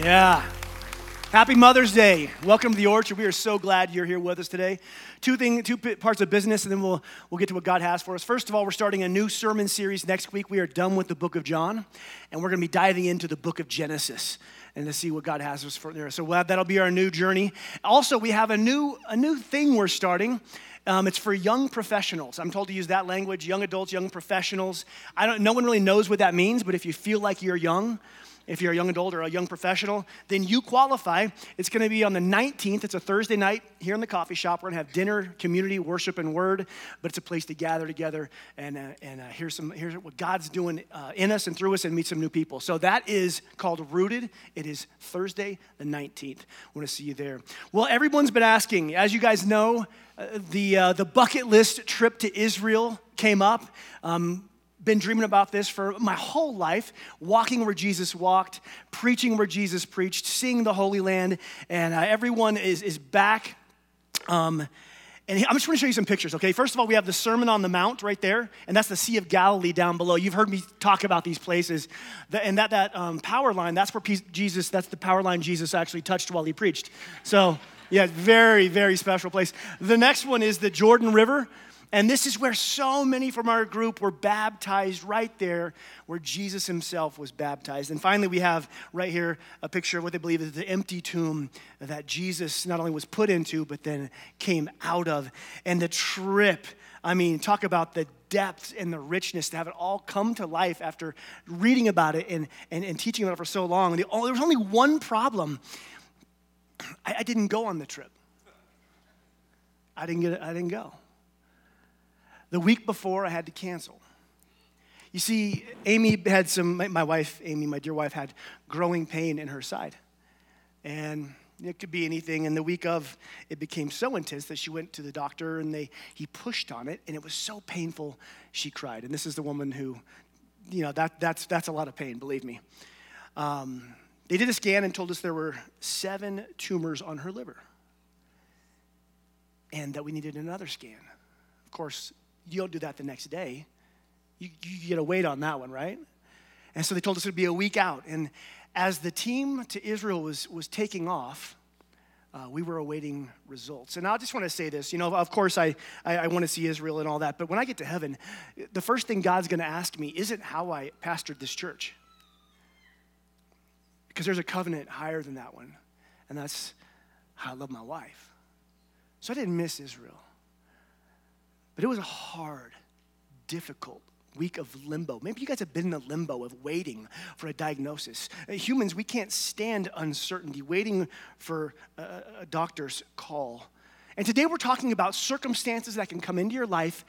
Yeah. Happy Mother's Day. Welcome to the Orchard. We are so glad you're here with us today. Two, thing, two parts of business, and then we'll, we'll get to what God has for us. First of all, we're starting a new sermon series next week. We are done with the book of John, and we're going to be diving into the book of Genesis and to see what God has for us for there. So we'll have, that'll be our new journey. Also, we have a new, a new thing we're starting. Um, it's for young professionals. I'm told to use that language young adults, young professionals. I don't, no one really knows what that means, but if you feel like you're young, if you're a young adult or a young professional, then you qualify. It's going to be on the 19th. It's a Thursday night here in the coffee shop. We're going to have dinner, community, worship, and word, but it's a place to gather together and, uh, and uh, hear, some, hear what God's doing uh, in us and through us and meet some new people. So that is called Rooted. It is Thursday the 19th. I want to see you there. Well, everyone's been asking, as you guys know, uh, the, uh, the bucket list trip to Israel came up. Um, been dreaming about this for my whole life, walking where Jesus walked, preaching where Jesus preached, seeing the Holy Land, and uh, everyone is, is back. Um, and I'm just going to show you some pictures, okay? First of all, we have the Sermon on the Mount right there, and that's the Sea of Galilee down below. You've heard me talk about these places. And that, that um, power line, that's where Jesus, that's the power line Jesus actually touched while he preached. So, yeah, very, very special place. The next one is the Jordan River. And this is where so many from our group were baptized right there where Jesus himself was baptized. And finally, we have right here a picture of what they believe is the empty tomb that Jesus not only was put into, but then came out of. And the trip, I mean, talk about the depth and the richness to have it all come to life after reading about it and, and, and teaching about it for so long. The, there was only one problem I, I didn't go on the trip. I didn't, get, I didn't go. The week before, I had to cancel. You see, Amy had some, my wife, Amy, my dear wife, had growing pain in her side. And it could be anything. And the week of, it became so intense that she went to the doctor and they, he pushed on it, and it was so painful, she cried. And this is the woman who, you know, that, that's, that's a lot of pain, believe me. Um, they did a scan and told us there were seven tumors on her liver and that we needed another scan. Of course, you don't do that the next day. You, you get a wait on that one, right? And so they told us it would be a week out. And as the team to Israel was, was taking off, uh, we were awaiting results. And I just want to say this you know, of course, I, I, I want to see Israel and all that, but when I get to heaven, the first thing God's going to ask me isn't how I pastored this church. Because there's a covenant higher than that one, and that's how I love my wife. So I didn't miss Israel. But it was a hard, difficult week of limbo. Maybe you guys have been in the limbo of waiting for a diagnosis. Uh, humans, we can't stand uncertainty, waiting for a, a doctor's call. And today we're talking about circumstances that can come into your life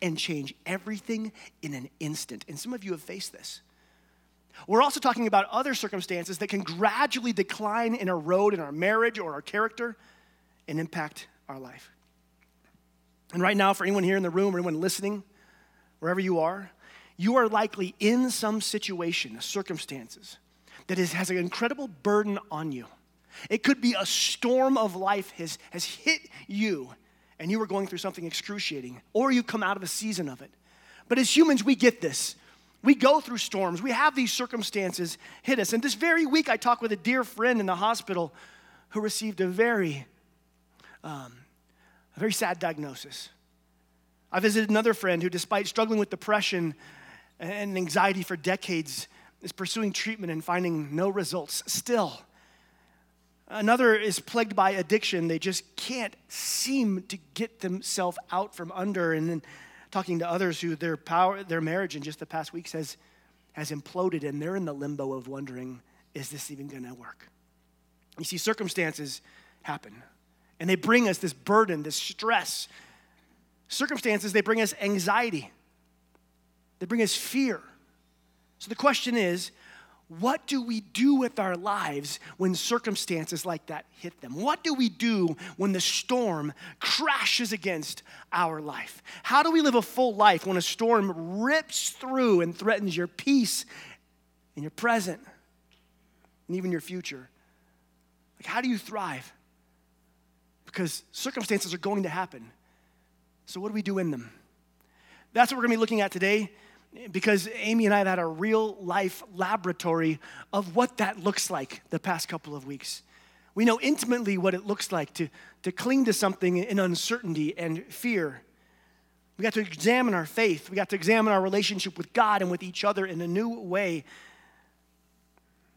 and change everything in an instant. And some of you have faced this. We're also talking about other circumstances that can gradually decline and erode in our marriage or our character and impact our life. And right now, for anyone here in the room or anyone listening, wherever you are, you are likely in some situation, circumstances, that is, has an incredible burden on you. It could be a storm of life has, has hit you, and you are going through something excruciating, or you come out of a season of it. But as humans, we get this. We go through storms. We have these circumstances hit us. And this very week, I talked with a dear friend in the hospital who received a very um, a very sad diagnosis. I visited another friend who, despite struggling with depression and anxiety for decades, is pursuing treatment and finding no results still. Another is plagued by addiction. They just can't seem to get themselves out from under. And then talking to others who their power, their marriage in just the past weeks has, has imploded, and they're in the limbo of wondering, is this even going to work? You see, circumstances happen. And they bring us this burden, this stress. Circumstances, they bring us anxiety, they bring us fear. So the question is, what do we do with our lives when circumstances like that hit them? What do we do when the storm crashes against our life? How do we live a full life when a storm rips through and threatens your peace and your present and even your future? Like, how do you thrive? Because circumstances are going to happen. So, what do we do in them? That's what we're going to be looking at today. because Amy and I have had a real life laboratory of what that looks like the past couple of weeks. We know intimately what it looks like to, to cling to something in uncertainty and fear. We got to examine our faith. We got to examine our relationship with God and with each other in a new way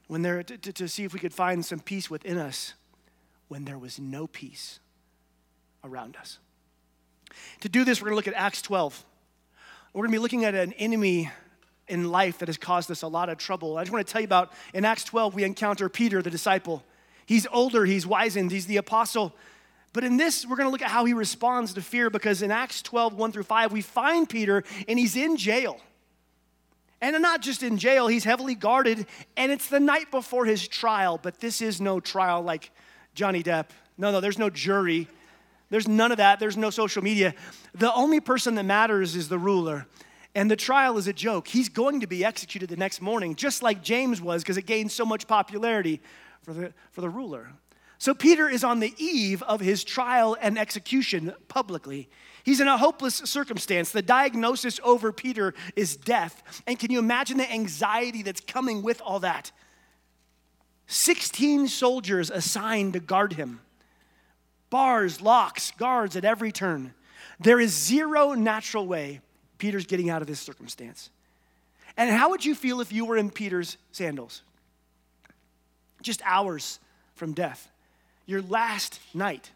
when there, to, to see if we could find some peace within us when there was no peace around us. To do this, we're going to look at Acts 12. We're going to be looking at an enemy in life that has caused us a lot of trouble. I just want to tell you about in Acts 12, we encounter Peter, the disciple. He's older, he's wizened, he's the apostle. But in this, we're going to look at how he responds to fear because in Acts 12, 1 through 5, we find Peter and he's in jail. And not just in jail, he's heavily guarded, and it's the night before his trial. But this is no trial like Johnny Depp. No, no, there's no jury. There's none of that. There's no social media. The only person that matters is the ruler. And the trial is a joke. He's going to be executed the next morning, just like James was, because it gained so much popularity for the, for the ruler. So Peter is on the eve of his trial and execution publicly. He's in a hopeless circumstance. The diagnosis over Peter is death. And can you imagine the anxiety that's coming with all that? 16 soldiers assigned to guard him bars, locks, guards at every turn. There is zero natural way Peter's getting out of this circumstance. And how would you feel if you were in Peter's sandals? Just hours from death, your last night.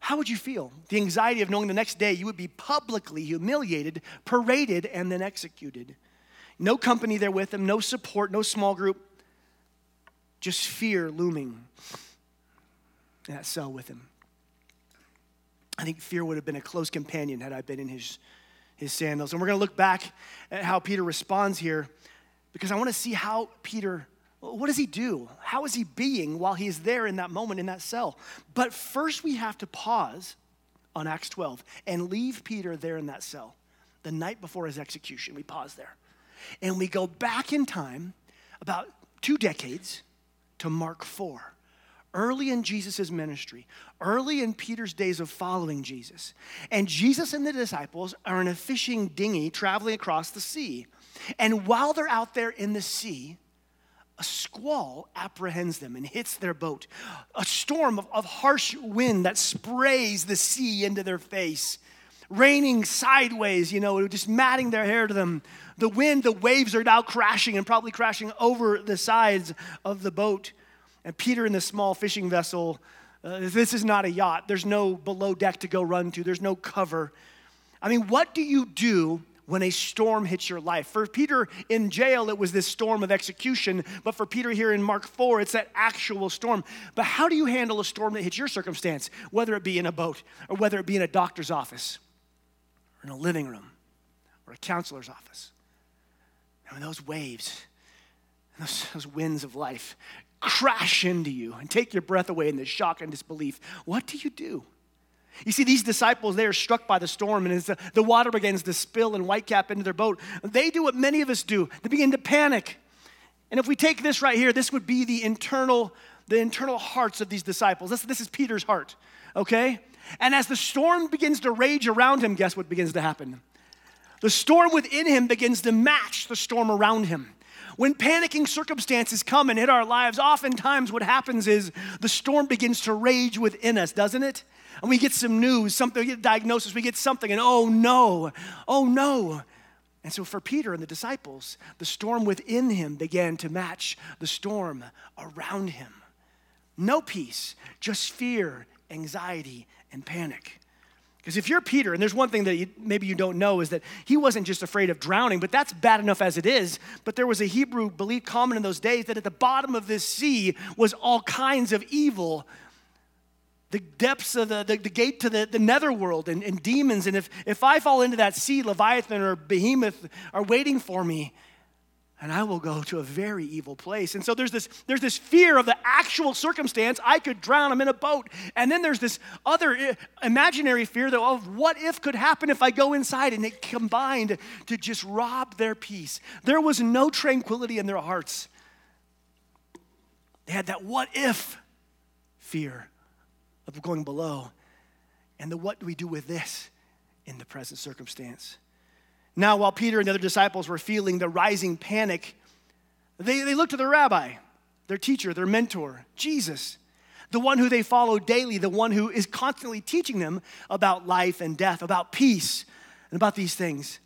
How would you feel? The anxiety of knowing the next day you would be publicly humiliated, paraded, and then executed. No company there with him, no support, no small group, just fear looming Uh, in that cell with him. I think fear would have been a close companion had I been in his, his sandals. And we're going to look back at how Peter responds here because I want to see how Peter, what does he do? How is he being while he is there in that moment in that cell? But first, we have to pause on Acts 12 and leave Peter there in that cell the night before his execution. We pause there. And we go back in time about two decades to Mark 4 early in Jesus' ministry, early in Peter's days of following Jesus. And Jesus and the disciples are in a fishing dinghy traveling across the sea. And while they're out there in the sea, a squall apprehends them and hits their boat. A storm of, of harsh wind that sprays the sea into their face, raining sideways, you know, just matting their hair to them. The wind, the waves are now crashing and probably crashing over the sides of the boat. And Peter in this small fishing vessel, uh, this is not a yacht. There's no below deck to go run to, there's no cover. I mean, what do you do when a storm hits your life? For Peter in jail, it was this storm of execution, but for Peter here in Mark 4, it's that actual storm. But how do you handle a storm that hits your circumstance, whether it be in a boat or whether it be in a doctor's office or in a living room or a counselor's office? I mean, those waves, those, those winds of life crash into you and take your breath away in the shock and disbelief, what do you do? You see, these disciples, they are struck by the storm, and as the, the water begins to spill and whitecap into their boat, they do what many of us do. They begin to panic. And if we take this right here, this would be the internal, the internal hearts of these disciples. This, this is Peter's heart, okay? And as the storm begins to rage around him, guess what begins to happen? The storm within him begins to match the storm around him. When panicking circumstances come and hit our lives, oftentimes what happens is the storm begins to rage within us, doesn't it? And we get some news, something, we get a diagnosis, we get something, and oh no, oh no. And so for Peter and the disciples, the storm within him began to match the storm around him. No peace, just fear, anxiety, and panic. Because if you're Peter, and there's one thing that you, maybe you don't know is that he wasn't just afraid of drowning, but that's bad enough as it is. But there was a Hebrew belief common in those days that at the bottom of this sea was all kinds of evil. The depths of the, the, the gate to the, the netherworld and, and demons. And if, if I fall into that sea, Leviathan or Behemoth are waiting for me and I will go to a very evil place. And so there's this, there's this fear of the actual circumstance. I could drown, I'm in a boat. And then there's this other eh, imaginary fear of what if could happen if I go inside. And it combined to just rob their peace. There was no tranquility in their hearts. They had that what if fear of going below. And the what do we do with this in the present circumstance? Now, while Peter and the other disciples were feeling the rising panic, they, they looked to their rabbi, their teacher, their mentor, Jesus, the one who they follow daily, the one who is constantly teaching them about life and death, about peace, and about these things.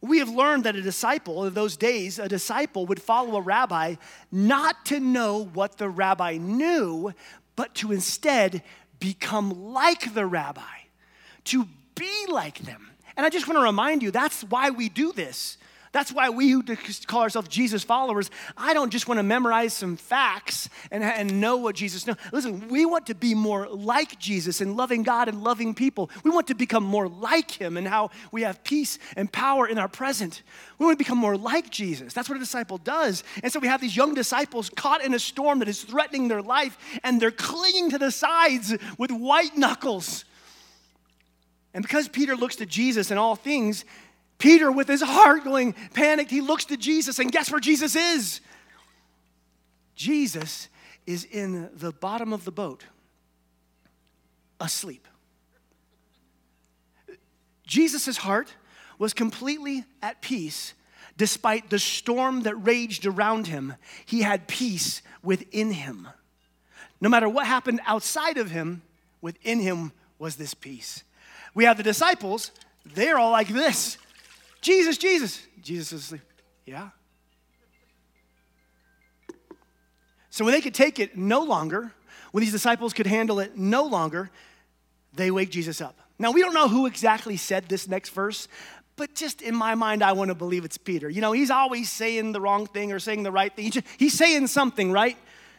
We have learned that a disciple in those days, a disciple would follow a rabbi not to know what the rabbi knew, but to instead become like the rabbi, to be like them. And I just want to remind you that's why we do this. That's why we who call ourselves Jesus followers, I don't just want to memorize some facts and, and know what Jesus knows. Listen, we want to be more like Jesus in loving God and loving people. We want to become more like Him and how we have peace and power in our present. We want to become more like Jesus. That's what a disciple does. And so we have these young disciples caught in a storm that is threatening their life, and they're clinging to the sides with white knuckles. And because Peter looks to Jesus in all things, Peter, with his heart going panicked, he looks to Jesus, and guess where Jesus is? Jesus is in the bottom of the boat, asleep. Jesus' heart was completely at peace despite the storm that raged around him. He had peace within him. No matter what happened outside of him, within him was this peace. We have the disciples, they're all like this. Jesus, Jesus. Jesus is asleep. Yeah. So when they could take it no longer, when these disciples could handle it no longer, they wake Jesus up. Now, we don't know who exactly said this next verse, but just in my mind, I want to believe it's Peter. You know, he's always saying the wrong thing or saying the right thing. He's saying something, right?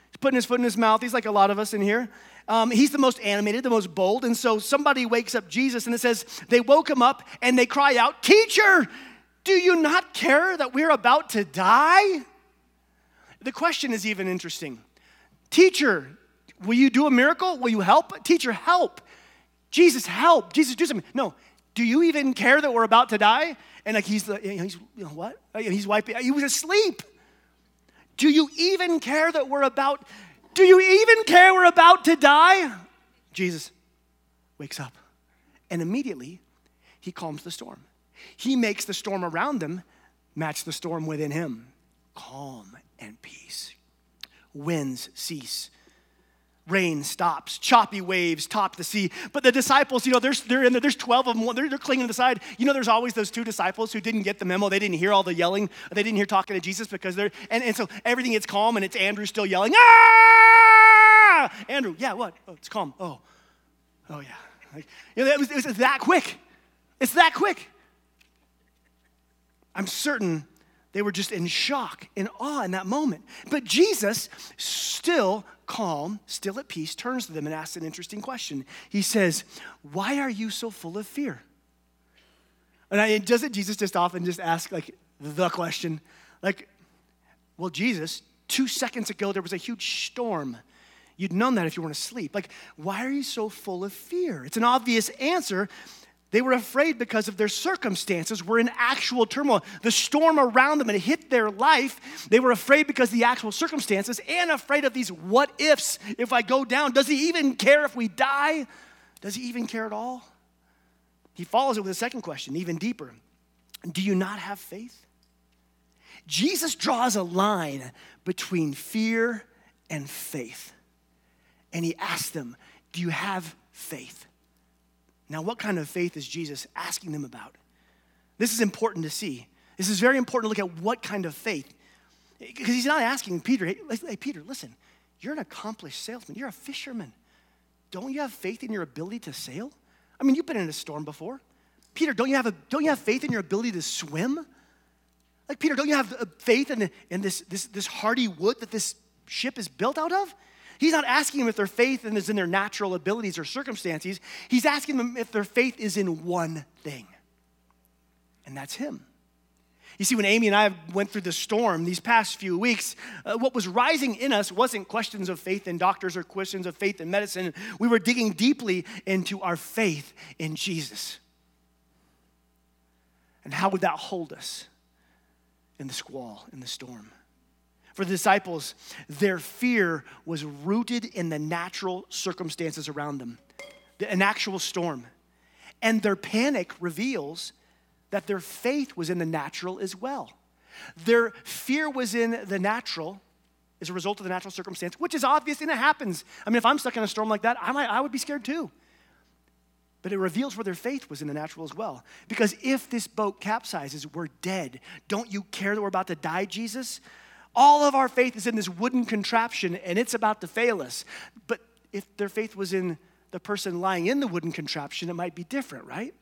He's putting his foot in his mouth. He's like a lot of us in here. Um, he's the most animated, the most bold. And so somebody wakes up Jesus and it says, they woke him up and they cry out, Teacher, do you not care that we're about to die? The question is even interesting. Teacher, will you do a miracle? Will you help? Teacher, help. Jesus, help. Jesus, do something. No, do you even care that we're about to die? And like he's the, he's, you know, what? He's wiping, he was asleep. Do you even care that we're about do you even care we're about to die? Jesus wakes up and immediately he calms the storm. He makes the storm around them match the storm within him. Calm and peace. Winds cease. Rain stops. Choppy waves top the sea. But the disciples, you know, there's, they're in there, there's 12 of them. They're, they're clinging to the side. You know, there's always those two disciples who didn't get the memo. They didn't hear all the yelling. They didn't hear talking to Jesus because they're, and, and so everything gets calm and it's Andrew still yelling, ah! Andrew, yeah, what? Oh, it's calm. Oh, oh yeah. Like, you know, it was, it was that quick. It's that quick. I'm certain they were just in shock, in awe in that moment. But Jesus, still calm, still at peace, turns to them and asks an interesting question. He says, Why are you so full of fear? And I, doesn't Jesus just often just ask like the question? Like, well, Jesus, two seconds ago there was a huge storm You'd known that if you weren't asleep. Like, why are you so full of fear? It's an obvious answer. They were afraid because of their circumstances were in actual turmoil. The storm around them had hit their life. They were afraid because the actual circumstances and afraid of these what ifs. If I go down, does he even care if we die? Does he even care at all? He follows it with a second question, even deeper. Do you not have faith? Jesus draws a line between fear and faith and he asks them, Do you have faith? Now, what kind of faith is Jesus asking them about? This is important to see. This is very important to look at what kind of faith. Because he's not asking Peter, hey, hey, Peter, listen, you're an accomplished salesman, you're a fisherman. Don't you have faith in your ability to sail? I mean, you've been in a storm before. Peter, don't you have, a, don't you have faith in your ability to swim? Like, Peter, don't you have uh, faith in, in this, this, this hardy wood that this ship is built out of? He's not asking them if their faith is in their natural abilities or circumstances. He's asking them if their faith is in one thing, and that's Him. You see, when Amy and I went through the storm these past few weeks, uh, what was rising in us wasn't questions of faith in doctors or questions of faith in medicine. We were digging deeply into our faith in Jesus. And how would that hold us in the squall, in the storm? For the disciples, their fear was rooted in the natural circumstances around them, an actual storm. And their panic reveals that their faith was in the natural as well. Their fear was in the natural as a result of the natural circumstance, which is obvious and it happens. I mean, if I'm stuck in a storm like that, I, might, I would be scared too. But it reveals where their faith was in the natural as well. Because if this boat capsizes, we're dead. Don't you care that we're about to die, Jesus? All of our faith is in this wooden contraption and it's about to fail us. But if their faith was in the person lying in the wooden contraption, it might be different, right?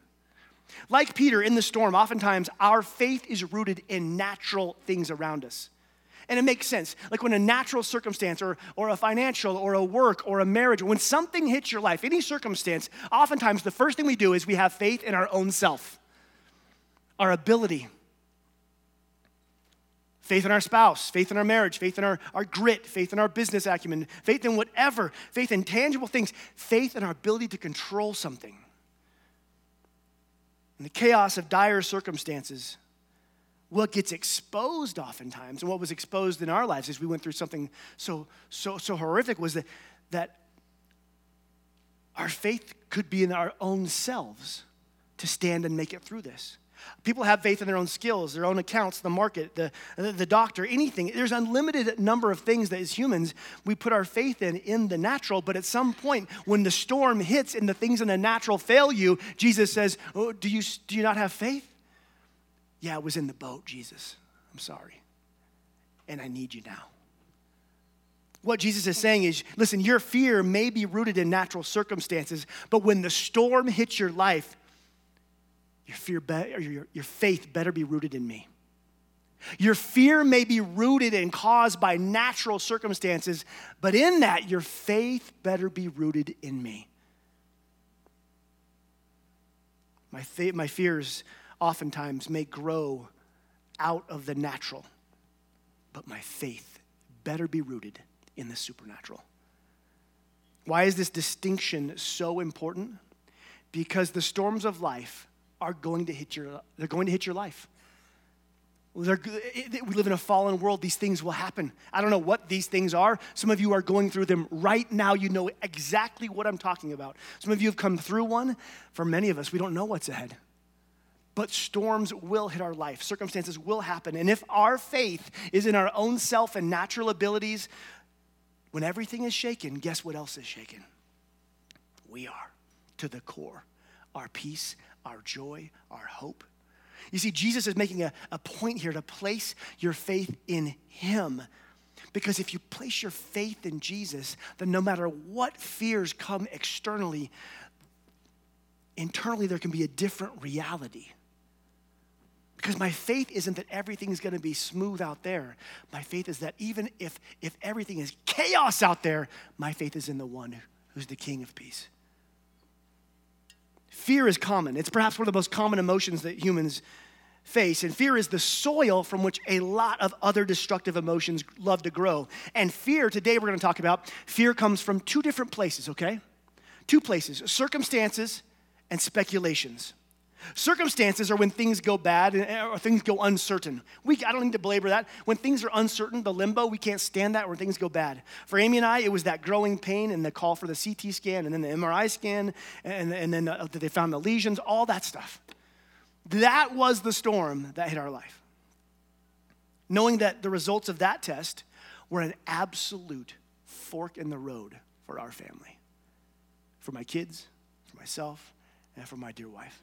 Like Peter in the storm, oftentimes our faith is rooted in natural things around us. And it makes sense. Like when a natural circumstance or, or a financial or a work or a marriage, when something hits your life, any circumstance, oftentimes the first thing we do is we have faith in our own self, our ability. Faith in our spouse, faith in our marriage, faith in our, our grit, faith in our business acumen, faith in whatever, faith in tangible things, faith in our ability to control something. In the chaos of dire circumstances, what gets exposed oftentimes, and what was exposed in our lives as we went through something so, so, so horrific, was that, that our faith could be in our own selves to stand and make it through this. People have faith in their own skills, their own accounts, the market, the, the doctor, anything. There's unlimited number of things that as humans we put our faith in in the natural, but at some point when the storm hits and the things in the natural fail you, Jesus says, oh, do, you, do you not have faith? Yeah, it was in the boat, Jesus. I'm sorry. And I need you now. What Jesus is saying is listen, your fear may be rooted in natural circumstances, but when the storm hits your life, your, fear be- or your, your faith better be rooted in me. Your fear may be rooted and caused by natural circumstances, but in that, your faith better be rooted in me. My, fa- my fears oftentimes may grow out of the natural, but my faith better be rooted in the supernatural. Why is this distinction so important? Because the storms of life are going to hit your, they're going to hit your life. They're, we live in a fallen world. These things will happen. I don't know what these things are. Some of you are going through them right now. You know exactly what I'm talking about. Some of you have come through one. For many of us, we don't know what's ahead. But storms will hit our life, circumstances will happen. And if our faith is in our own self and natural abilities, when everything is shaken, guess what else is shaken? We are to the core. Our peace, our joy, our hope. You see, Jesus is making a, a point here to place your faith in Him. Because if you place your faith in Jesus, then no matter what fears come externally, internally there can be a different reality. Because my faith isn't that everything is going to be smooth out there. My faith is that even if, if everything is chaos out there, my faith is in the one who's the King of peace. Fear is common. It's perhaps one of the most common emotions that humans face. And fear is the soil from which a lot of other destructive emotions love to grow. And fear, today we're going to talk about, fear comes from two different places, okay? Two places circumstances and speculations. Circumstances are when things go bad eh, or things go uncertain. We, I don't need to belabor that. When things are uncertain, the limbo, we can't stand that when things go bad. For Amy and I, it was that growing pain and the call for the CT scan and then the MRI scan and, and then the, they found the lesions, all that stuff. That was the storm that hit our life. Knowing that the results of that test were an absolute fork in the road for our family, for my kids, for myself, and for my dear wife.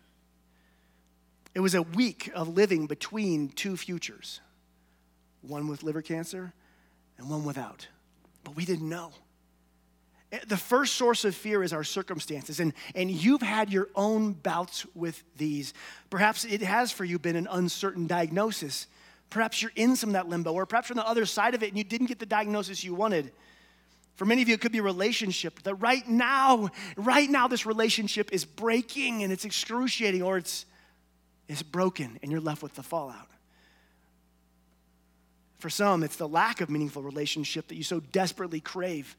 It was a week of living between two futures one with liver cancer and one without. But we didn't know. Eh, the first source of fear is our circumstances, and, and you've had your own bouts with these. Perhaps it has for you been an uncertain diagnosis. Perhaps you're in some of that limbo, or perhaps you're on the other side of it and you didn't get the diagnosis you wanted. For many of you, it could be a relationship that right now, right now, this relationship is breaking and it's excruciating, or it's is broken and you're left with the fallout. For some, it's the lack of meaningful relationship that you so desperately crave,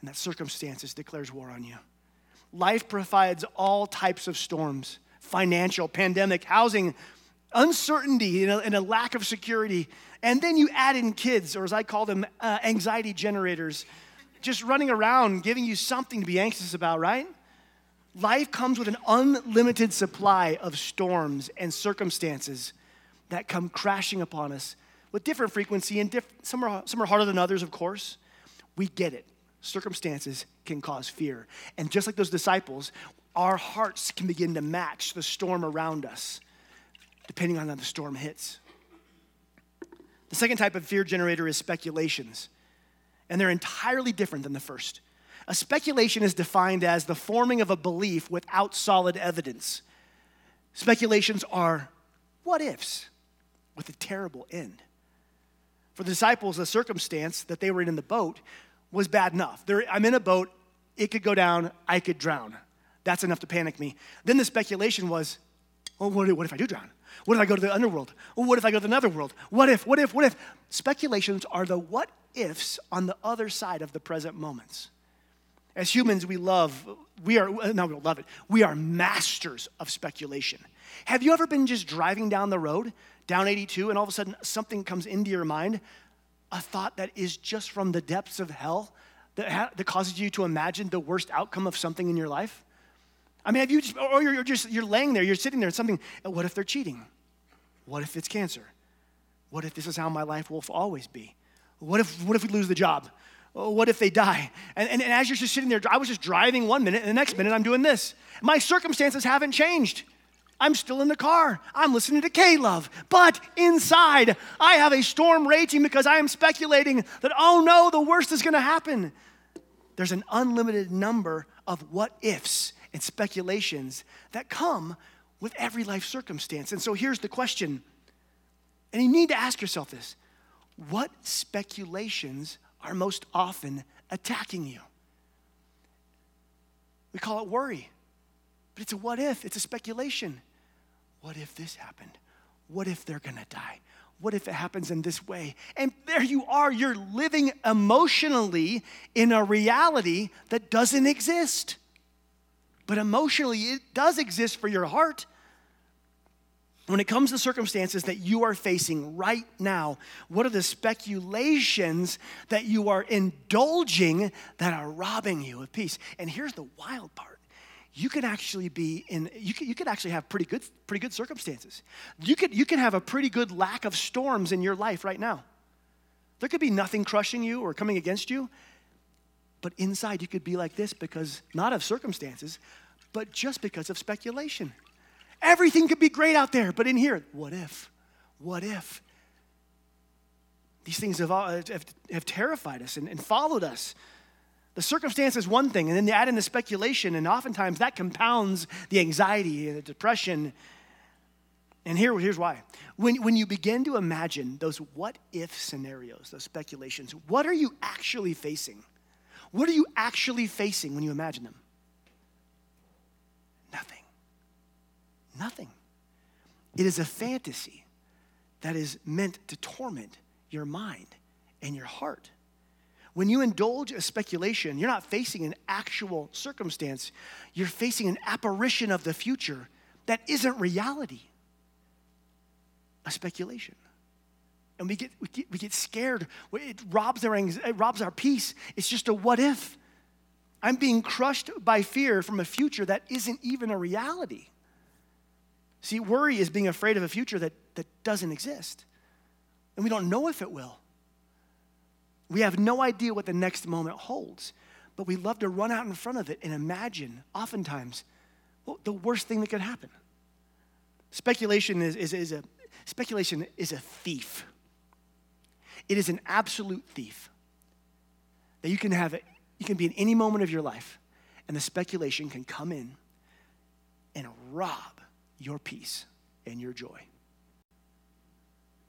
and that circumstances declares war on you. Life provides all types of storms financial, pandemic, housing, uncertainty, and a, lack of security. And then you add in kids, or as I call them, uh, anxiety generators, just running around giving you something to be anxious about, right? Life comes with an unlimited supply of storms and circumstances that come crashing upon us with different frequency and diff- some, are, some are harder than others, of course. We get it. Circumstances can cause fear. And just like those disciples, our hearts can begin to match the storm around us, depending on how the storm hits. The second type of fear generator is speculations, and they're entirely different than the first. A speculation is defined as the forming of a belief without solid evidence. Speculations are what ifs with a terrible end. For the disciples, the circumstance that they were in the boat was bad enough. They're, I'm in a boat, it could go down, I could drown. That's enough to panic me. Then the speculation was, oh, well, what, if I do drown? What if I go to the underworld? Well, what if I go to another world? What if, what if, what if? Speculations are the what ifs on the other side of the present moments. As humans, we love, we are, no, we don't love it. We are masters of speculation. Have you ever been just driving down the road, down 82, and all of a sudden something comes into your mind, a thought that is just from the depths of hell that, ha- that causes you to imagine the worst outcome of something in your life? I mean, have you just, or you're just, you're laying there, you're sitting there, and something, what if they're cheating? What if it's cancer? What if this is how my life will always be? What if, what if we lose the job? Oh, what if they die? And, and, and as you're just sitting there, I was just driving one minute, and the next minute I'm doing this. My circumstances haven't changed. I'm still in the car. I'm listening to K Love. But inside, I have a storm raging because I am speculating that, oh no, the worst is going to happen. There's an unlimited number of what ifs and speculations that come with every life circumstance. And so here's the question, and you need to ask yourself this what speculations are most often attacking you. We call it worry, but it's a what if, it's a speculation. What if this happened? What if they're gonna die? What if it happens in this way? And there you are, you're living emotionally in a reality that doesn't exist. But emotionally, it does exist for your heart when it comes to circumstances that you are facing right now, what are the speculations that you are indulging that are robbing you of peace? And here's the wild part. You can actually be in, you can, you could actually have pretty good, pretty good circumstances. You could, you can have a pretty good lack of storms in your life right now. There could be nothing crushing you or coming against you, but inside you could be like this because not of circumstances, but just because of speculation. Everything could be great out there, but in here, what if? What if? These things have, have, have terrified us and, and followed us. The circumstance is one thing, and then you add in the speculation, and oftentimes that compounds the anxiety and the depression. And here, here's why. When, when you begin to imagine those what if scenarios, those speculations, what are you actually facing? What are you actually facing when you imagine them? Nothing. Nothing. It is a fantasy that is meant to torment your mind and your heart. When you indulge a speculation, you're not facing an actual circumstance, you're facing an apparition of the future that isn't reality, a speculation. And we get, we get, we get scared. It robs, our, it robs our peace. It's just a what if. I'm being crushed by fear from a future that isn't even a reality. See, worry is being afraid of a future that, that doesn't exist. And we don't know if it will. We have no idea what the next moment holds, but we love to run out in front of it and imagine, oftentimes, well, the worst thing that could happen. Speculation is, is, is, a, speculation is a thief. It is an absolute thief. That you can have it, you can be in any moment of your life, and the speculation can come in and rob your peace and your joy.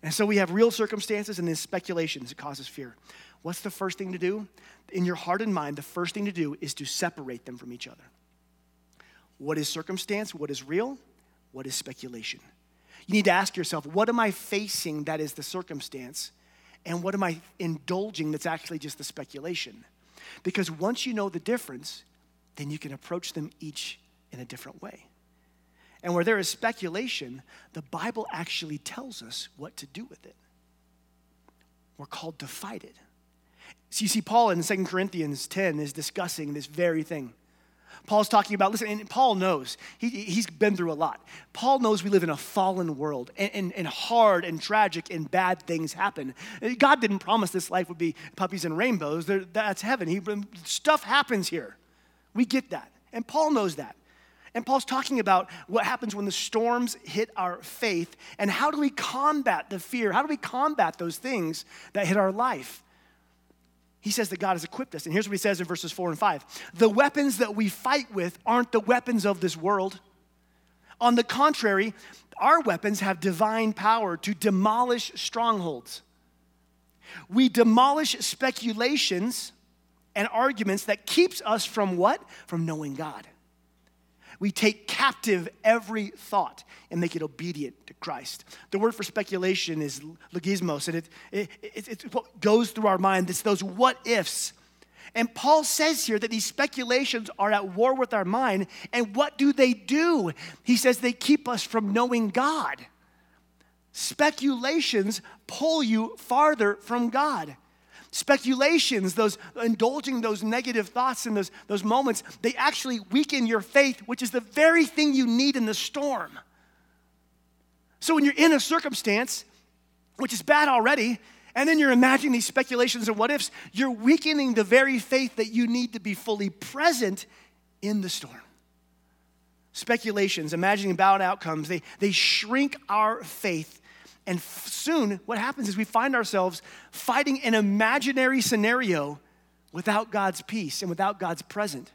And so we have real circumstances and then speculations that causes fear. What's the first thing to do? In your heart and mind, the first thing to do is to separate them from each other. What is circumstance? What is real? What is speculation? You need to ask yourself, what am I facing that is the circumstance? And what am I indulging that's actually just the speculation? Because once you know the difference, then you can approach them each in a different way. And where there is speculation, the Bible actually tells us what to do with it. We're called to fight it. So you see, Paul in 2 Corinthians 10 is discussing this very thing. Paul's talking about, listen, and Paul knows, he, he's been through a lot. Paul knows we live in a fallen world, and, and, and, hard and tragic and bad things happen. God didn't promise this life would be puppies and rainbows. that's heaven. He, stuff happens here. We get that. And Paul knows that. And Paul's talking about what happens when the storms hit our faith and how do we combat the fear? How do we combat those things that hit our life? He says that God has equipped us. And here's what he says in verses four and five The weapons that we fight with aren't the weapons of this world. On the contrary, our weapons have divine power to demolish strongholds. We demolish speculations and arguments that keeps us from what? From knowing God. We take captive every thought and make it obedient to Christ. The word for speculation is logismos, and it, it, it, it's what goes through our mind. It's those what ifs. And Paul says here that these speculations are at war with our mind. And what do they do? He says they keep us from knowing God. Speculations pull you farther from God speculations, those indulging those negative thoughts in those, those moments, they actually weaken your faith, which is the very thing you need in the storm. So when you're in a circumstance, which is bad already, and then you're imagining these speculations and what ifs, you're weakening the very faith that you need to be fully present in the storm. Speculations, imagining bad outcomes, they, they shrink our faith and soon, what happens is we find ourselves fighting an imaginary scenario without God's peace and without God's present.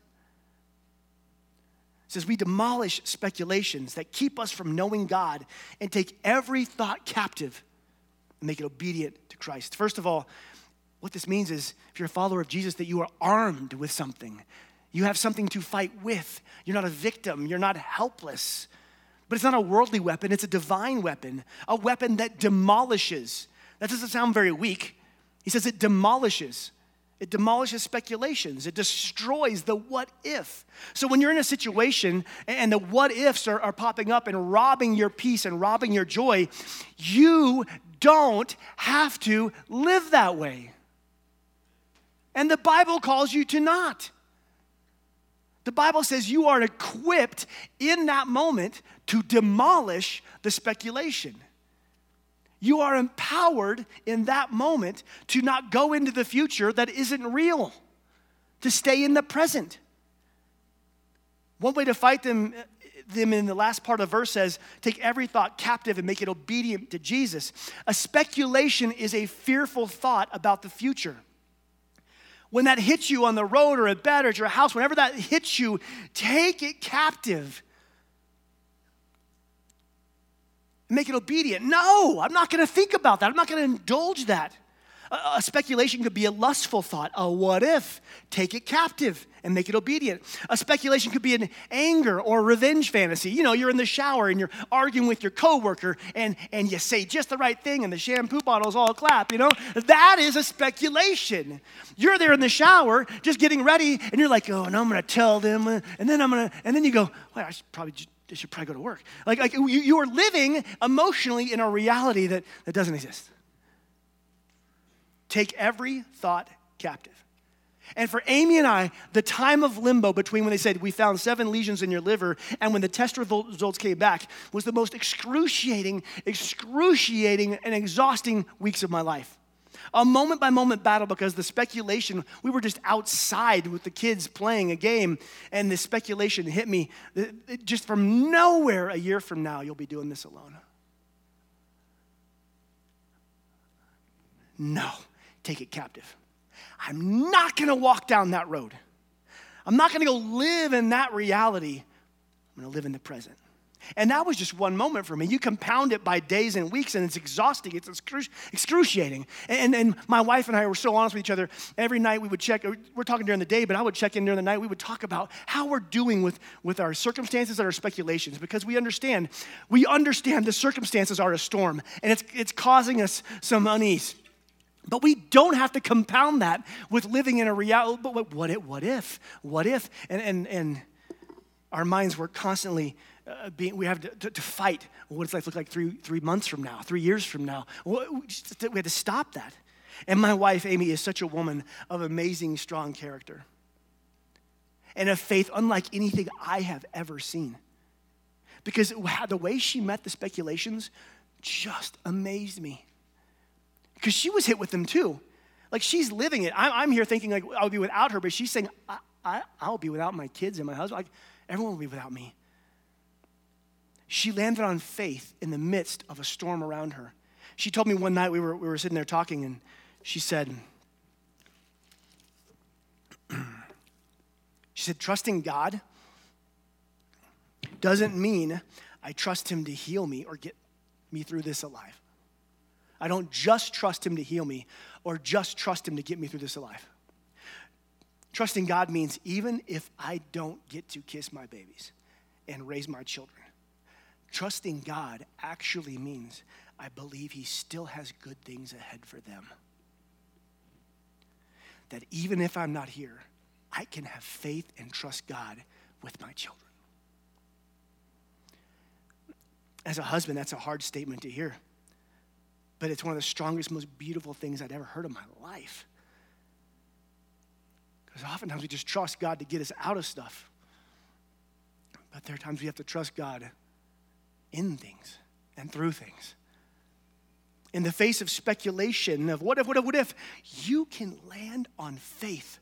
It says we demolish speculations that keep us from knowing God and take every thought captive and make it obedient to Christ. First of all, what this means is if you're a follower of Jesus, that you are armed with something. You have something to fight with. You're not a victim, you're not helpless. But it's not a worldly weapon, it's a divine weapon, a weapon that demolishes. That doesn't sound very weak. He says it demolishes. It demolishes speculations. It destroys the what if. So when you're in a situation and the what ifs are, are popping up and robbing your peace and robbing your joy, you don't have to live that way. And the Bible calls you to not. The Bible says you are equipped in that moment to demolish the speculation. You are empowered in that moment to not go into the future that isn't real, to stay in the present. One way to fight them, them in the last part of the verse says, Take every thought captive and make it obedient to Jesus. A speculation is a fearful thought about the future when that hits you on the road or at bed or at your house, whenever that hits you, take it captive. Make it obedient. No, I'm not going to think about that. I'm not going to indulge that. A, speculation could be a lustful thought, a what if. Take it captive and make it obedient. A speculation could be an anger or revenge fantasy. You know, you're in the shower and you're arguing with your coworker and, and you say just the right thing and the shampoo bottles all clap, you know? That is a speculation. You're there in the shower just getting ready and you're like, oh, and I'm gonna tell them, and then I'm gonna, and then you go, well, I should probably I should probably go to work. Like, like you, you are living emotionally in a reality that, that doesn't exist. Take every thought captive. And for Amy and I, the time of limbo between when they said we found seven lesions in your liver and when the test results came back was the most excruciating, excruciating, and exhausting weeks of my life. A moment by moment battle because the speculation, we were just outside with the kids playing a game, and the speculation hit me just from nowhere a year from now, you'll be doing this alone. No, take it captive. I'm not gonna walk down that road. I'm not gonna go live in that reality. I'm gonna live in the present. And that was just one moment for me. You compound it by days and weeks, and it's exhausting. It's excruciating. And, and my wife and I were so honest with each other. Every night we would check, uh, we're talking during the day, but I would check in during the night. We would talk about how we're doing with, with our circumstances and our speculations because we understand, we understand the circumstances are a storm, and it's, it's causing us some unease. But we don't have to compound that with living in a reality. But what if? What if? What if? And, and, and our minds were constantly uh, being, we have to, to, to, fight. What does life look like three, three months from now, three years from now? We had to stop that. And my wife, Amy, is such a woman of amazing, strong character. and a faith unlike anything I have ever seen. Because the way she met the speculations just amazed me. Because she was hit with them too. Like she's living it. I'm, I'm here thinking like I'll be without her, but she's saying, I, I, I'll be without my kids and my husband. Like everyone will be without me. She landed on faith in the midst of a storm around her. She told me one night we were, we were sitting there talking, and she said, She said, trusting God doesn't mean I trust Him to heal me or get me through this alive. I don't just trust Him to heal me or just trust Him to get me through this alive. Trusting God means even if I don't get to kiss my babies and raise my children, trusting God actually means I believe He still has good things ahead for them. That even if I'm not here, I can have faith and trust God with my children. As a husband, that's a hard statement to hear. But it's one of the strongest, most beautiful things I'd ever heard in my life. Because oftentimes we just trust God to get us out of stuff. But there are times we have to trust God in things and through things. In the face of speculation of what if, what if, what if, you can land on faith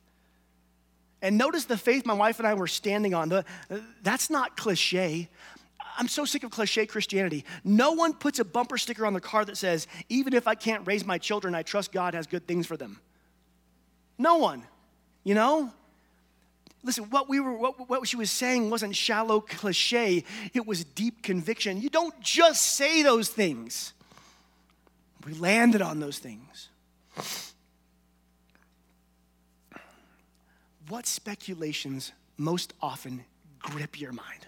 and notice the faith my wife and I were standing on. The, uh, that's not cliche. I'm so sick of cliche Christianity. No one puts a bumper sticker on the car that says, even if I can't raise my children, I trust God has good things for them. No one, you know? Listen, what, we were, what, what she was saying wasn't shallow cliche, it was deep conviction. You don't just say those things, we landed on those things. what speculations most often grip your mind?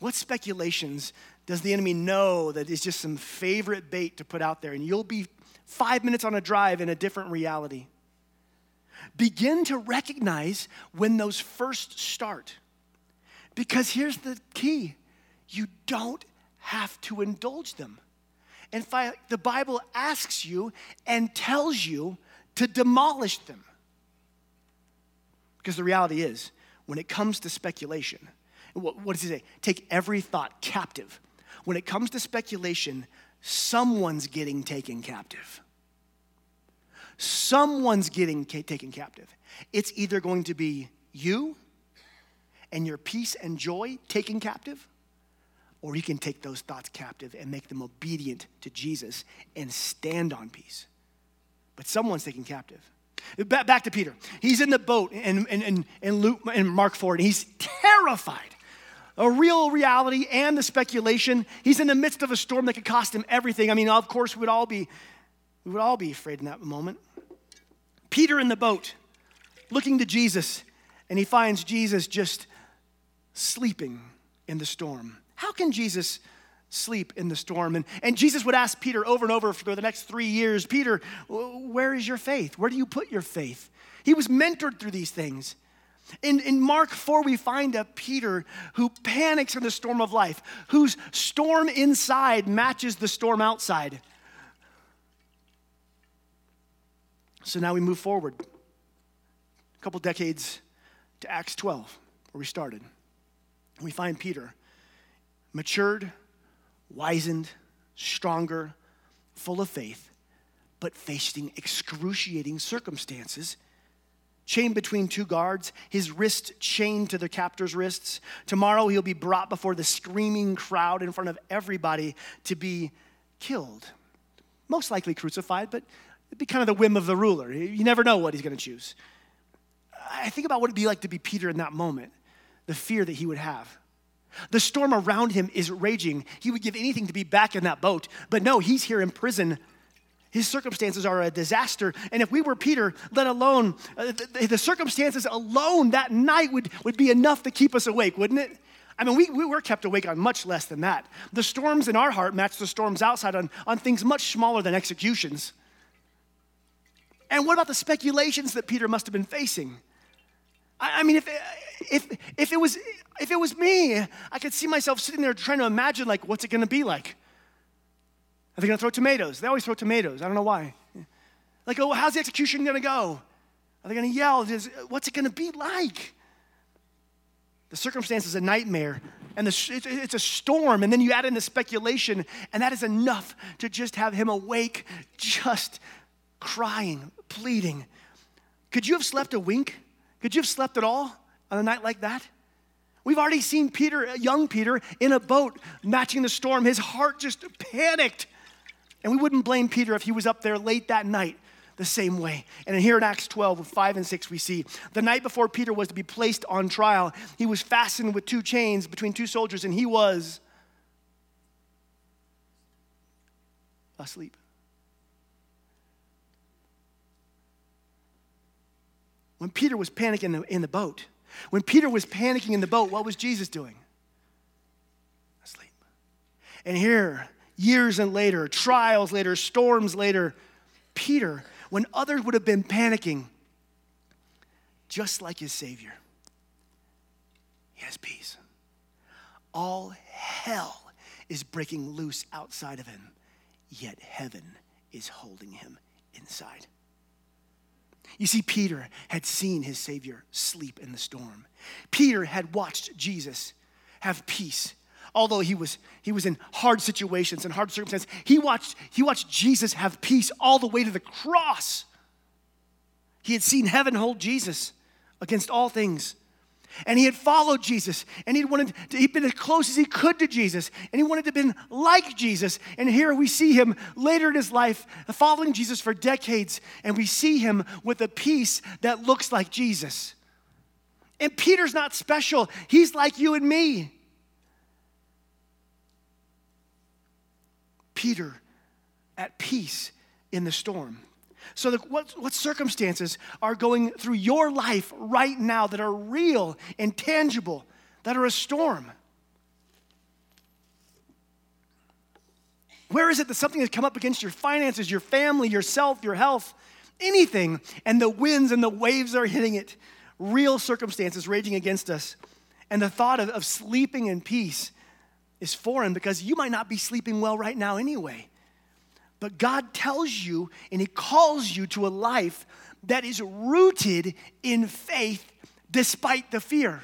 What speculations does the enemy know that is just some favorite bait to put out there and you'll be five minutes on a drive in a different reality? Begin to recognize when those first start. Because here's the key you don't have to indulge them. In fact, the Bible asks you and tells you to demolish them. Because the reality is, when it comes to speculation, what, what does he say? Take every thought captive. When it comes to speculation, someone's getting taken captive. Someone's getting taken captive. It's either going to be you and your peace and joy taken captive, or you can take those thoughts captive and make them obedient to Jesus and stand on peace. But someone's taken captive. Back to Peter. He's in the boat in, in, in, Luke, in Mark 4, and he's terrified. A real reality and the speculation. He's in the midst of a storm that could cost him everything. I mean, of course, we would all be, we would all be afraid in that moment. Peter in the boat, looking to Jesus, and he finds Jesus just sleeping in the storm. How can Jesus sleep in the storm. And, and Jesus would ask Peter over and over for the next three years Peter, where is your faith? Where do you put your faith? He was mentored through these things. In, in Mark 4, we find a Peter who panics in the storm of life, whose storm inside matches the storm outside. So now we move forward a couple decades to Acts 12, where we started. We find Peter matured, wizened, stronger, full of faith, but facing excruciating circumstances. Chained between two guards, his wrist chained to the captor's wrists. Tomorrow he'll be brought before the screaming crowd in front of everybody to be killed. Most likely crucified, but it'd be kind of the whim of the ruler. You never know what he's going to choose. I think about what it'd be like to be Peter in that moment, the fear that he would have. The storm around him is raging. He would give anything to be back in that boat, but no, he's here in prison. His circumstances are a disaster. And if we were Peter, let alone uh, the, the, circumstances alone that night would, would be enough to keep us awake, wouldn't it? I mean, we, we were kept awake on much less than that. The storms in our heart match the storms outside on, on things much smaller than executions. And what about the speculations that Peter must have been facing? I, I mean, if, if, if, it was, if it was me, I could see myself sitting there trying to imagine, like, what's it gonna be like? Are they gonna throw tomatoes? They always throw tomatoes. I don't know why. Like, oh, how's the execution gonna go? Are they gonna yell? What's it gonna be like? The circumstance is a nightmare, and the, it's a storm, and then you add in the speculation, and that is enough to just have him awake, just crying, pleading. Could you have slept a wink? Could you have slept at all on a night like that? We've already seen Peter, uh, young Peter, in a boat matching the storm. His heart just panicked. And we wouldn't blame Peter if he was up there late that night the same way. And here in Acts 12, 5 and 6, we see the night before Peter was to be placed on trial, he was fastened with two chains between two soldiers, and he was asleep. When Peter was panicking in the, in the boat, when Peter was panicking in the boat, what was Jesus doing? Asleep. And here, years and later, trials later, storms later, Peter, when others would have been panicking, just like his Savior, he has peace. All hell is breaking loose outside of him, yet heaven is holding him inside. You see, Peter had seen his Savior sleep in the storm. Peter had watched Jesus have peace. Although he was, he was in hard situations and hard circumstances, he watched, he watched Jesus have peace all the way to the cross. He had seen heaven hold Jesus against all things. And he had followed Jesus, and he wanted to, he'd been as close as he could to Jesus, and he wanted to be like Jesus. And here we see him later in his life following Jesus for decades, and we see him with a peace that looks like Jesus. And Peter's not special, he's like you and me. Peter at peace in the storm. So, the, what, what circumstances are going through your life right now that are real and tangible, that are a storm? Where is it that something has come up against your finances, your family, yourself, your health, anything, and the winds and the waves are hitting it? Real circumstances raging against us. And the thought of, of sleeping in peace is foreign because you might not be sleeping well right now anyway. But God tells you and He calls you to a life that is rooted in faith despite the fear.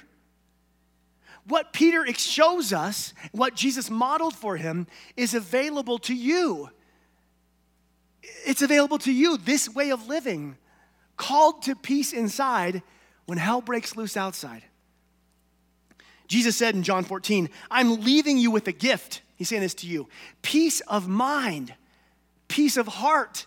What Peter shows us, what Jesus modeled for him, is available to you. It's available to you, this way of living, called to peace inside when hell breaks loose outside. Jesus said in John 14, I'm leaving you with a gift. He's saying this to you peace of mind peace of heart.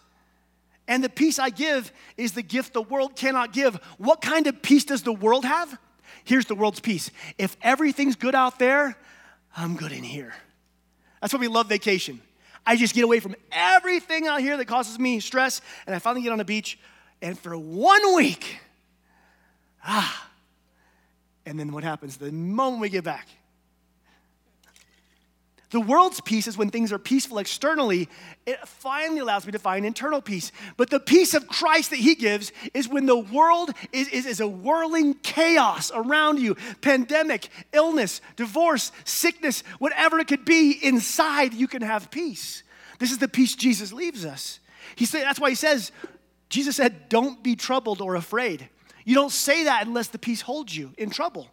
And the peace I give is the gift the world cannot give. What kind of peace does the world have? Here's the world's peace. If everything's good out there, I'm good in here. That's why we love vacation. I just get away from everything out here that causes me stress, and I finally get on the beach, and for one week, ah, and then what happens the moment we get back? The world's peace is when things are peaceful externally, it finally allows me to find internal peace. But the peace of Christ that He gives is when the world is, is, is, a whirling chaos around you pandemic, illness, divorce, sickness, whatever it could be, inside you can have peace. This is the peace Jesus leaves us. He said, that's why He says, Jesus said, don't be troubled or afraid. You don't say that unless the peace holds you in trouble.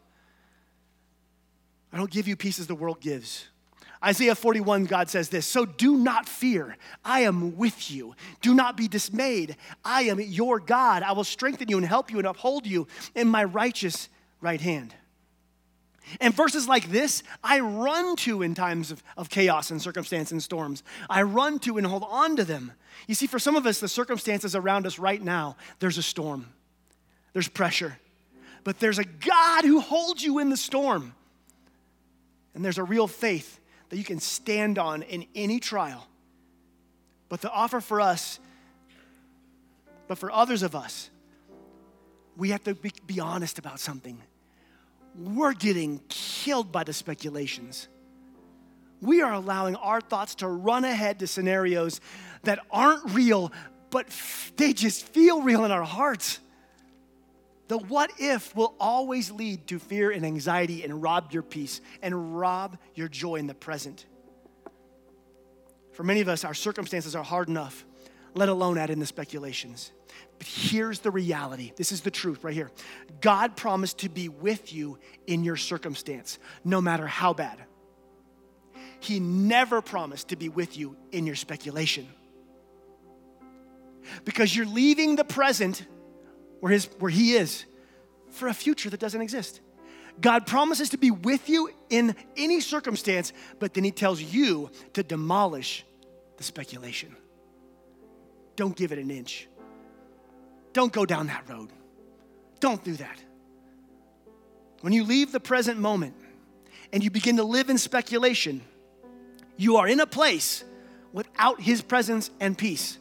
I don't give you peace as the world gives. Isaiah 41, God says this So do not fear. I am with you. Do not be dismayed. I am your God. I will strengthen you and help you and uphold you in my righteous right hand. And verses like this, I run to in times of, of chaos and circumstance and storms. I run to and hold on to them. You see, for some of us, the circumstances around us right now, there's a storm, there's pressure, but there's a God who holds you in the storm. And there's a real faith that you can stand on in any trial. But the offer for us, but for others of us, we have to be, be honest about something. We're getting killed by the speculations. We are allowing our thoughts to run ahead to scenarios that aren't real, but they just feel real in our hearts. The what if will always lead to fear and anxiety and rob your peace and rob your joy in the present. For many of us, our circumstances are hard enough, let alone add in the speculations. But here's the reality this is the truth right here. God promised to be with you in your circumstance, no matter how bad. He never promised to be with you in your speculation. Because you're leaving the present where, his, where He is for a future that doesn't exist. God promises to be with you in any circumstance, but then He tells you to demolish the speculation. Don't give it an inch. Don't go down that road. Don't do that. When you leave the present moment and you begin to live in speculation, you are in a place without His presence and peace.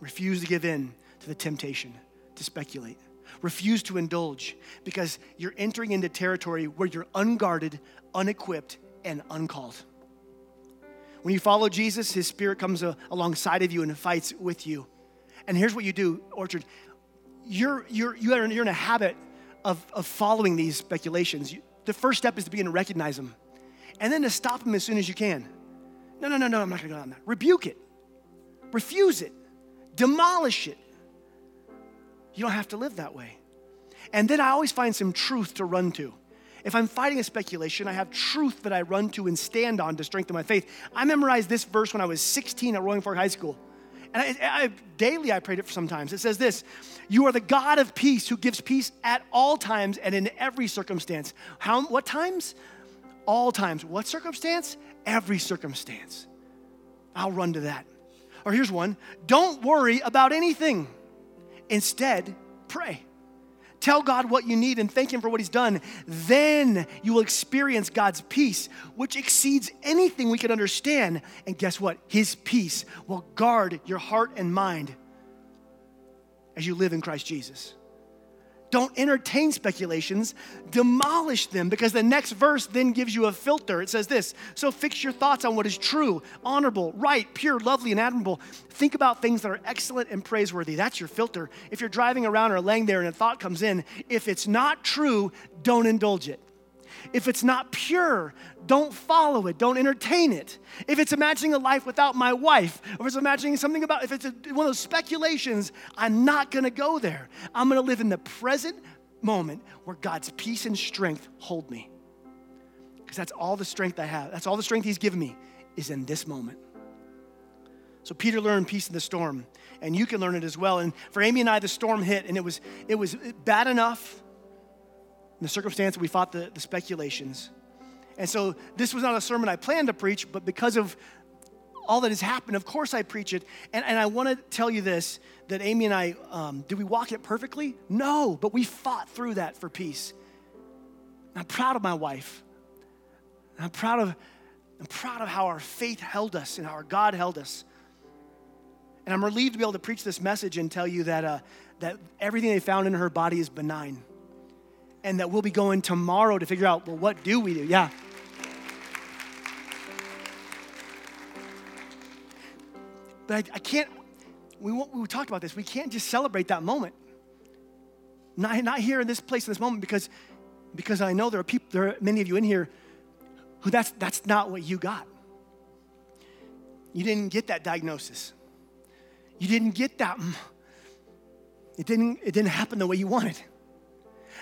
Refuse to give in to the temptation to speculate. Refuse to indulge because you're entering into territory where you're unguarded, unequipped, and uncalled. When you follow Jesus, his spirit comes uh, alongside of you and fights with you. And here's what you do, Orchard. You're, you're, you're, in, you're in a habit of, of following these speculations. You, the first step is to begin to recognize them and then to stop them as soon as you can. No, no, no, no, I'm not gonna go on that. Rebuke it, refuse it, demolish it. You don't have to live that way. And then I always find some truth to run to. If I'm fighting a speculation, I have truth that I run to and stand on to strengthen my faith. I memorized this verse when I was 16 at Roaring Fork High School. And I, I, daily I prayed it sometimes. It says this You are the God of peace who gives peace at all times and in every circumstance. How, what times? All times. What circumstance? Every circumstance. I'll run to that. Or here's one Don't worry about anything. Instead, pray. Tell God what you need and thank Him for what He's done. Then you will experience God's peace, which exceeds anything we can understand. And guess what? His peace will guard your heart and mind as you live in Christ Jesus. Don't entertain speculations, demolish them because the next verse then gives you a filter. It says this So fix your thoughts on what is true, honorable, right, pure, lovely, and admirable. Think about things that are excellent and praiseworthy. That's your filter. If you're driving around or laying there and a thought comes in, if it's not true, don't indulge it. If it's not pure, don't follow it, don't entertain it. If it's imagining a life without my wife, or if it's imagining something about, if it's a, one of those speculations, I'm not gonna go there. I'm gonna live in the present moment where God's peace and strength hold me. Because that's all the strength I have. That's all the strength He's given me is in this moment. So Peter learned peace in the storm, and you can learn it as well. And for Amy and I, the storm hit, and it was it was bad enough the circumstance we fought the, the speculations. And so this was not a sermon I planned to preach, but because of all that has happened, of course I preach it. And, and I want to tell you this that Amy and I, um, did we walk it perfectly? No, but we fought through that for peace. I'm proud of my wife. I'm proud of, I'm proud of how our faith held us and how our God held us. And I'm relieved to be able to preach this message and tell you that, uh, that everything they found in her body is benign and that we'll be going tomorrow to figure out, well, what do we do? Yeah. But I, I can't, we, we talked about this, we can't just celebrate that moment. Not, not here in this place in this moment because, because I know there are people, there are many of you in here who that's, that's not what you got. You didn't get that diagnosis. You didn't get that. It didn't, it didn't happen the way you wanted.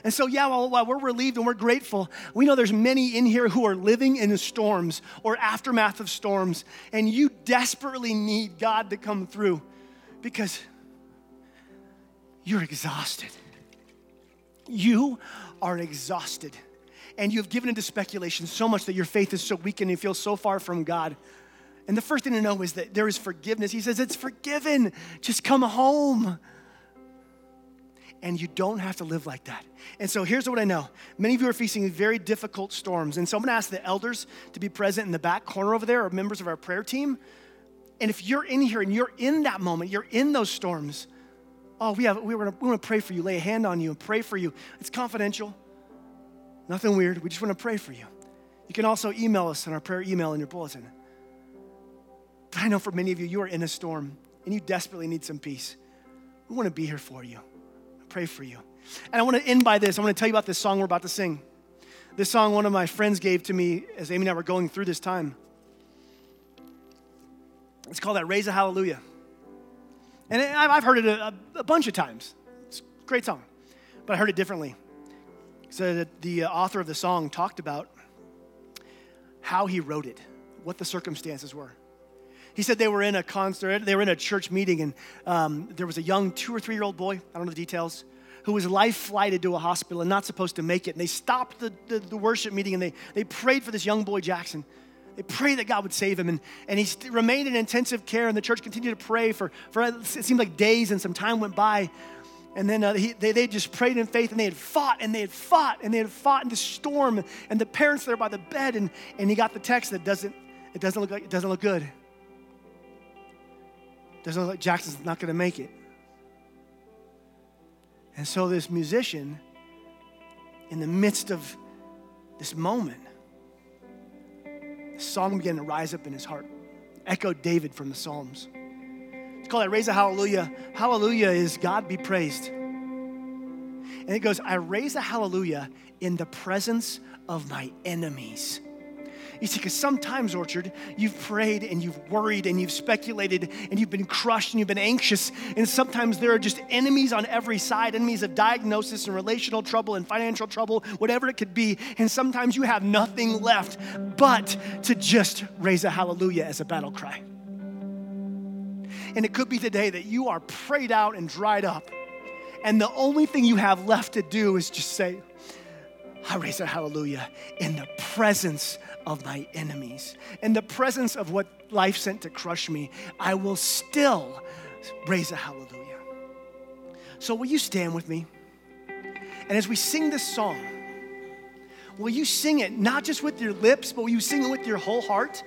And so, yeah, while, while, we're relieved and we're grateful, we know there's many in here who are living in storms or aftermath of storms, and you desperately need God to come through because you're exhausted. You are exhausted. And you've given into speculation so much that your faith is so weak and you feel so far from God. And the first thing to know is that there is forgiveness. He says, It's forgiven. Just come home and you don't have to live like that. And so here's what I know many of you are facing very difficult storms. And so I'm gonna ask the elders to be present in the back corner over there, or members of our prayer team. And if you're in here and you're in that moment, you're in those storms, oh, we, have, we, wanna, we wanna pray for you, lay a hand on you and pray for you. It's confidential, nothing weird. We just wanna pray for you. You can also email us on our prayer email in your bulletin. But I know for many of you, you are in a storm and you desperately need some peace. We wanna be here for you pray for you. And I want to end by this. I want to tell you about this song we're about to sing. This song one of my friends gave to me as Amy and I were going through this time. It's called that Raise a Hallelujah. And I've heard it a, a bunch of times. It's a great song, but I heard it differently. So that the uh, author of the song talked about how he wrote it, what the circumstances were. He said they were in a concert, they were in a church meeting, and um, there was a young two or three year old boy, I don't know the details, who was life flighted to a hospital and not supposed to make it. And they stopped the, the, the worship meeting and they, they prayed for this young boy, Jackson. They prayed that God would save him. And, and he remained in intensive care, and the church continued to pray for, for it seemed like days, and some time went by. And then uh, he, they, they just prayed in faith and they had fought and they had fought and they had fought in the storm. And the parents there by the bed, and, and he got the text that doesn't, it doesn't look like, it doesn't look good. Doesn't like Jackson's not going to make it. And so, this musician, in the midst of this moment, the song began to rise up in his heart, echoed David from the Psalms. It's called I Raise a Hallelujah. Hallelujah is God be praised. And it goes, I raise a hallelujah in the presence of my enemies. You see, because sometimes, Orchard, you've prayed and you've worried and you've speculated and you've been crushed and you've been anxious. And sometimes there are just enemies on every side enemies of diagnosis and relational trouble and financial trouble, whatever it could be. And sometimes you have nothing left but to just raise a hallelujah as a battle cry. And it could be today that you are prayed out and dried up. And the only thing you have left to do is just say, I raise a hallelujah in the presence of my enemies. In the presence of what life sent to crush me, I will still raise a hallelujah. So, will you stand with me? And as we sing this song, will you sing it not just with your lips, but will you sing it with your whole heart?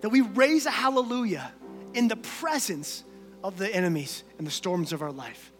That we raise a hallelujah in the presence of the enemies and the storms of our life.